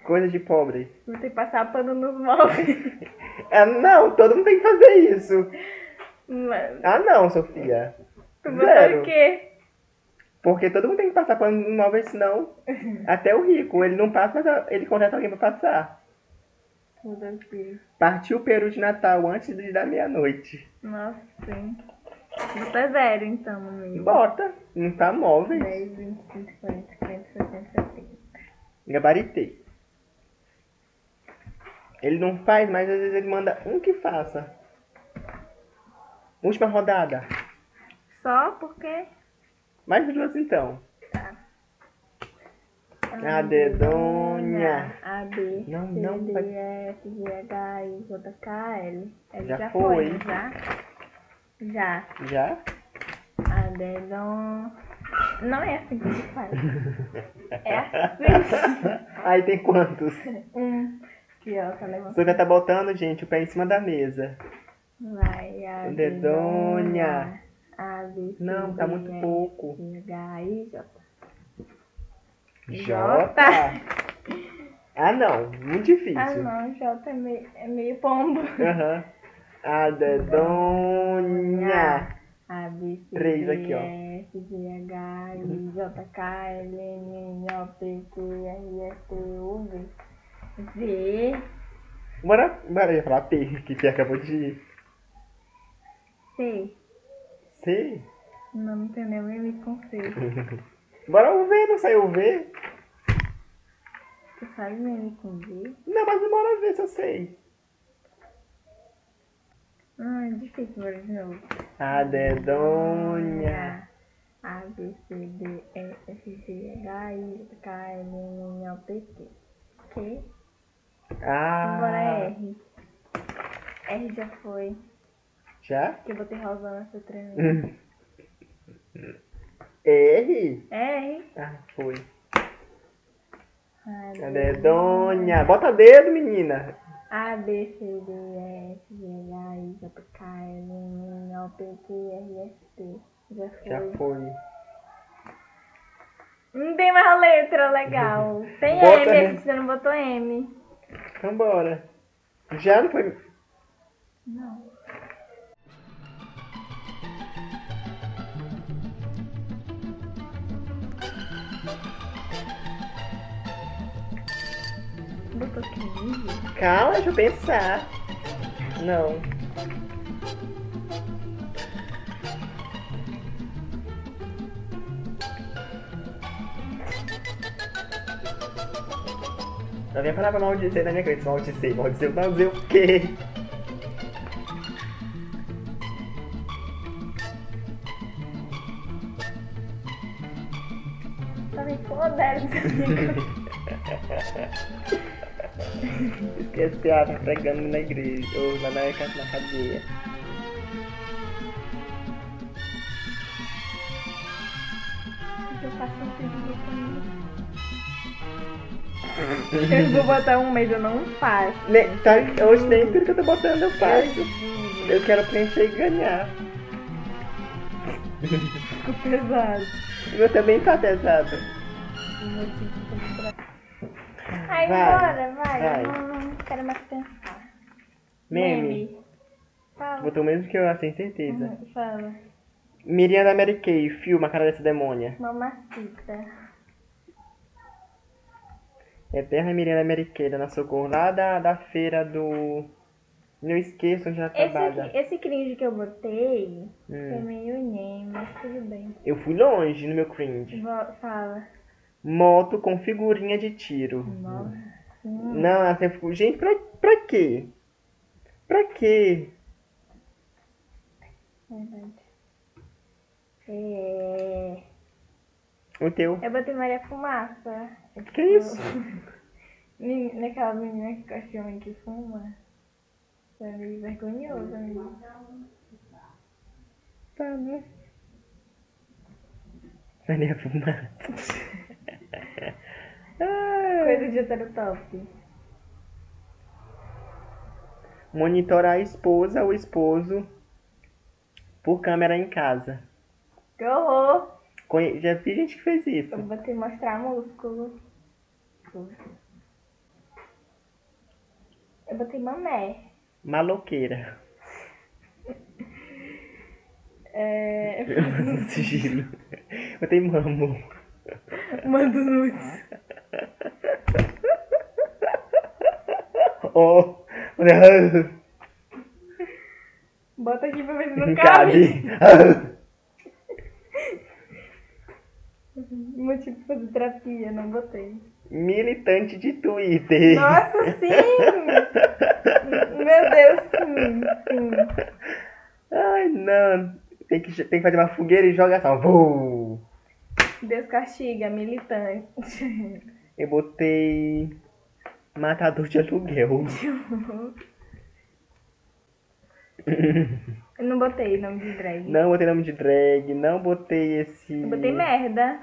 coisa de pobre. Vou ter que passar pano nos móveis. Ah, não, todo mundo tem que fazer isso. Mas, Ah, não, Sofia. tu botou Zero. o quê? Porque todo mundo tem que passar pano no móvel, senão até o rico, ele não passa, mas ele contrata alguém pra passar. Partiu o peru de Natal antes de dar meia-noite. Nossa, sim. Botar zero, então, no meio. Bota, não tá móveis. 10, 25, 40, 50, 60, 70. Gabaritei. Ele não faz, mas às vezes ele manda um que faça. Última rodada. Só porque... Mais duas então. Tá. A dedonha. A, B, Não, C, não, D, F, G, H, I, J, K, L. L Já já, foi. foi, já? Já. Já? A dedon... Não é assim que se faz. É assim. Aí tem quantos? Um. Aqui, ó, tá levantando. Sofia tá botando, gente, o pé em cima da mesa. Vai, a Dedonha. A, B, C, Não, tá D, muito E, pouco. H, I, J. J. Ah, não. Muito difícil. Ah, não, J é meio, é meio pombo. Aham. A dedonha. A, B, C, Três D, aqui, ó. F, G, H, I, J, K, L, M, N, O, P, Q, R, S, T, U, V. V, Bora, bora ia falar P, que P acabou de ir. C? Não, tem nem o M com C. Bora o V, não saiu o V? Tu sabe meme com V? Não, mas bora ver se eu sei. Ai, difícil, bora de novo. A dedonha. A, B, C, D, E, F, G, H, I, K, L, M, N, O, P, Q. Q. É Ah. R. R já foi. Já? Que eu botei rosa nessa tremenda. R? R. Ah, foi. A, A dedonha. Bota dedo, menina. A, B, C, D, E, F, G, H, I, J, K, L, M, N, O, P, Q, R, S, T. Já foi. Já foi. Não tem mais letra legal. Tem Bota M, M. aqui você não botou M. Vambora. Já não foi. Não. Calma, deixa eu pensar. Não. Não vem parar pra maldizer na minha cabeça. Maldizer, maldizer, maldizer o quê? Tá me fodendo. Esquece que ela tá pregando na igreja, ou lá na, na cadeia. Eu faço um comigo. Eu vou botar um, mas eu não faço. Ne, tá, hoje nem tudo que eu tô botando eu faço. Eu. Eu quero preencher e ganhar. Ficou pesado. O meu também tá pesado. Ai, Vai, bora, vai. vai. Eu não, não quero mais pensar. Meme. Fala. Botou o mesmo que eu, assim, certeza. Hum, Fala. Miriam da Mary Kay, filma a cara dessa demônia. Mamacita. Eterna Miriam da Mary Kay, dando socorro lá da, da feira do. Não esqueço onde ela Esse, trabalha. aqui, esse cringe que eu botei foi Hum. meio nem, mas tudo bem. Eu fui longe no meu cringe. Vo- Fala. Moto com figurinha de tiro. Nossa. Não, assim, eu fico, gente, pra, pra quê? Pra quê? Verdade. É... O teu. Eu botei Maria Fumaça. Que isso? Men- Naquela menina que gosta de homem que fuma. Isso é meio vergonhoso, amigo. Tá, né? Maria Fumaça. Coisa de top. Monitorar a esposa ou esposo por câmera em casa. Que horror! Conhe- Já vi gente que fez isso. Eu botei mostrar músculo. Eu botei mamé. Maloqueira. É... No sigilo. Eu tenho Mando nudes. Oh. Bota aqui pra ver se não cabe. cabe. Motivo pra fazer terapia, não botei. Militante de Twitter. Nossa, sim! Meu Deus, sim, sim. Ai, não. Tem que, tem que fazer uma fogueira e jogar só. Vuu. Deus castiga, militante. Eu botei. Matador de aluguel. Eu não botei nome de drag. Não botei nome de drag. Não botei esse. Eu botei merda.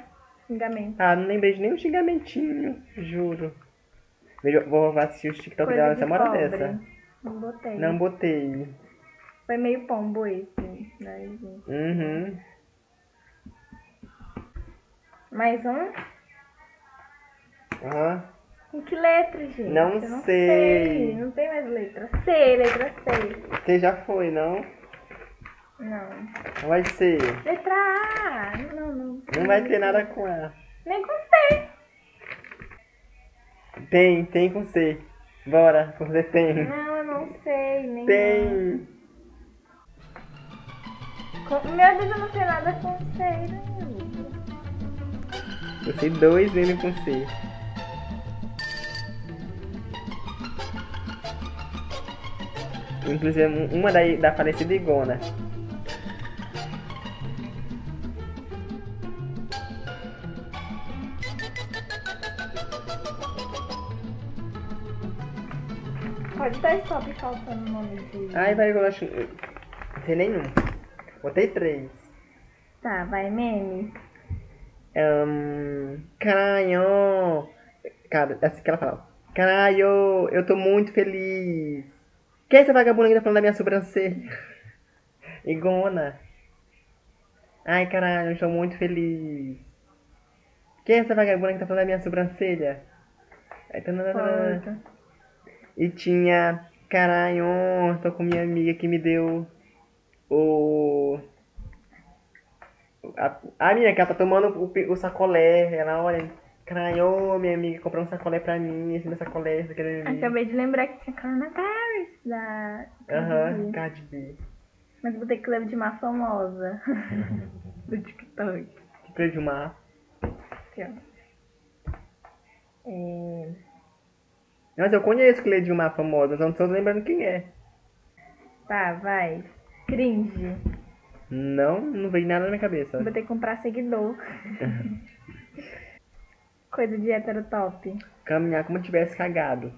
Xingamento. Ah, não lembrei de nenhum xingamentinho. Juro. Vou assistir os TikTok dela Coisa nessa de hora pobre. dessa. Não botei. Não botei. Foi meio pombo esse. Gente. Uhum. Mais um? Aham. Com que letra, gente? Não Eu não sei. Não tem mais letra. C, letra C. Você já foi, não? Não. Não vai ser. Letra A. Não, não. Não vai ter nada com A. Nem com C. Tem, tem com C. Bora, você tem. Não, eu não sei. Nem Tem. Com... Meu Deus, eu não sei nada com C. Não. Eu sei dois N com C. Inclusive um- uma da, da falecida Igona. Pode dar stop faltando o nome de. Ai, vai, eu acho. Não tem nenhum. Botei três. Tá, vai, meme. Ahn, caralho! Cara, é assim que ela fala. Caralho, eu tô muito feliz. Quem é essa vagabunda que tá falando da minha sobrancelha? Igona. Ai, caralho, eu estou muito feliz. Quem é essa vagabunda que tá falando da minha sobrancelha? Aí, tananana. Pode. E tinha, caralho, tô com minha amiga que me deu o. A, a minha que ela tá tomando o, o sacolé. Ela olha, caralho, minha amiga comprou um sacolé pra mim, esse meu sacolé, esse aquele ali. Acabei de lembrar que tinha Carona Paris da. Aham, Cardi B. Mas vou ter que levar de uma famosa. Do TikTok. Que coisa de uma. Aqui, ó. É... Mas eu conheço que de uma famosa, só não tô lembrando quem é. Tá, vai. Cringe. Não, não veio nada na minha cabeça. Vou ter que comprar seguidor. Coisa de hétero top. Caminhar como se tivesse cagado.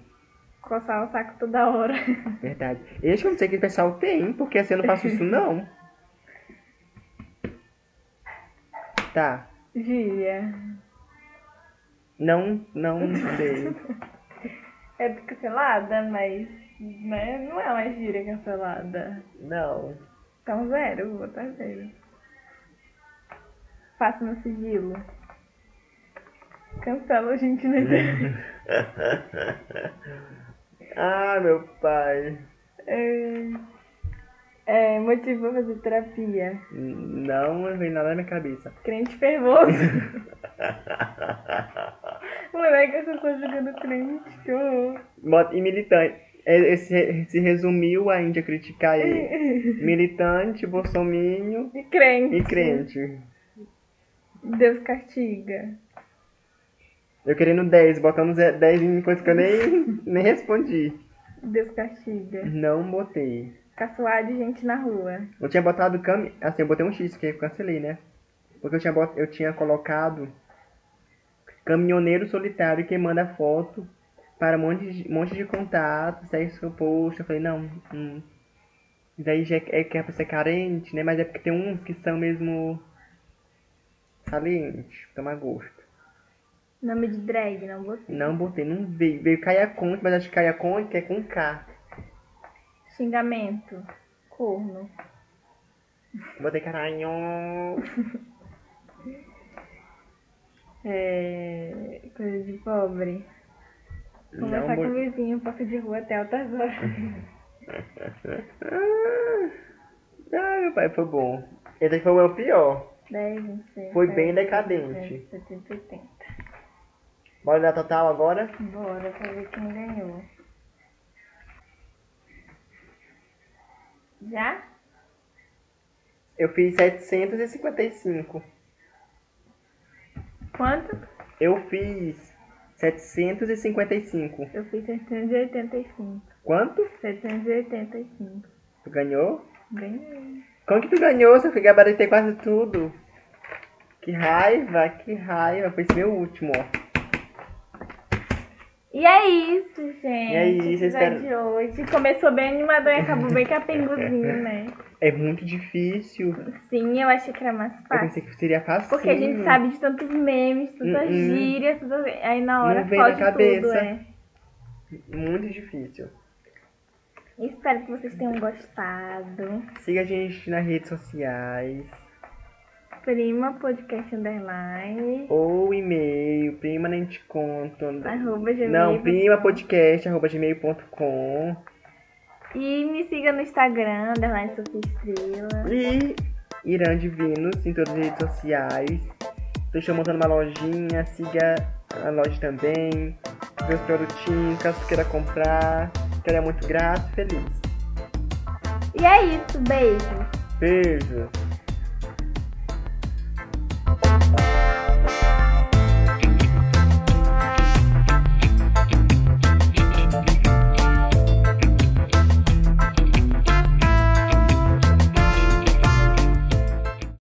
Coçar o saco toda hora. Verdade. Eu acho que eu não sei que o pessoal tem, porque assim eu não faço isso não. Tá. Gíria. Não, não sei. É cancelada, mas né, não é uma gíria cancelada. Não. Então zero, vou botar zero. Faço no sigilo. Cancela a gente no exame. ah, meu pai. é, é, motivo pra fazer terapia. Não, não veio nada na minha cabeça. Crente fervoso. Moleque, essa pessoa jogando crente. que horror. E militante. É, Esse, se resumiu a Índia criticar ele. Militante, bolsominho E crente. e crente. Deus castiga. Eu querendo 10, botando ze- 10 em coisa que eu nem, nem respondi. Deus castiga. Não botei. Caçoar de gente na rua. Eu tinha botado cam... Assim, eu botei um X, que eu cancelei, né? Porque eu tinha, bot... eu tinha colocado caminhoneiro solitário que manda foto para um monte de, monte de contatos, sexo post. Eu falei, não, hum. Isso aí já é que é pra ser carente, né? Mas é porque tem uns que são mesmo salientes, tomar gosto. Nome de drag, não botei. Não botei, não veio. Veio Caia Conte, mas acho que Caia Conte é com K. Xingamento. Corno. Botei caralho. É... Coisa de pobre. Conversar com o vizinho, passo de rua até altas horas. Ah, meu pai, foi bom. Esse aqui foi o meu pior. 10, 26. Foi bem decadente. 70, 80. Bora dar total agora? Bora pra ver quem ganhou. Já? Eu fiz 755. Quanto? Eu fiz 755. Eu fiz 785. Quanto? 785. Tu ganhou? Ganhei. Como que tu ganhou? Eu fui gabaritei quase tudo. Que raiva, que raiva. Foi esse meu último, ó. E é isso, gente. E é isso, espero- de hoje. Começou bem animador e acabou bem capenguzinho, né? É muito difícil. Sim, eu achei que era mais Eu fácil. pensei que seria fácil. Porque a gente sabe de tantos memes, tantas Hum, hum. gírias, tantas... aí na hora Não vem na foge tudo, cabeça. é. Muito difícil. Espero que vocês tenham gostado. Siga a gente nas redes sociais. Prima Podcast Underline. Ou e-mail, prima nem te conto. Arroba gmail. Não, prima podcast, arroba gmail.com. E me siga no Instagram, Underline Sofia Estrela. E Irã Divinos em todas as redes sociais. Estou montando uma lojinha, siga a loja também. Os produtinhos, caso queira comprar. Quero é muito grato e feliz. E é isso, beijo. Beijo!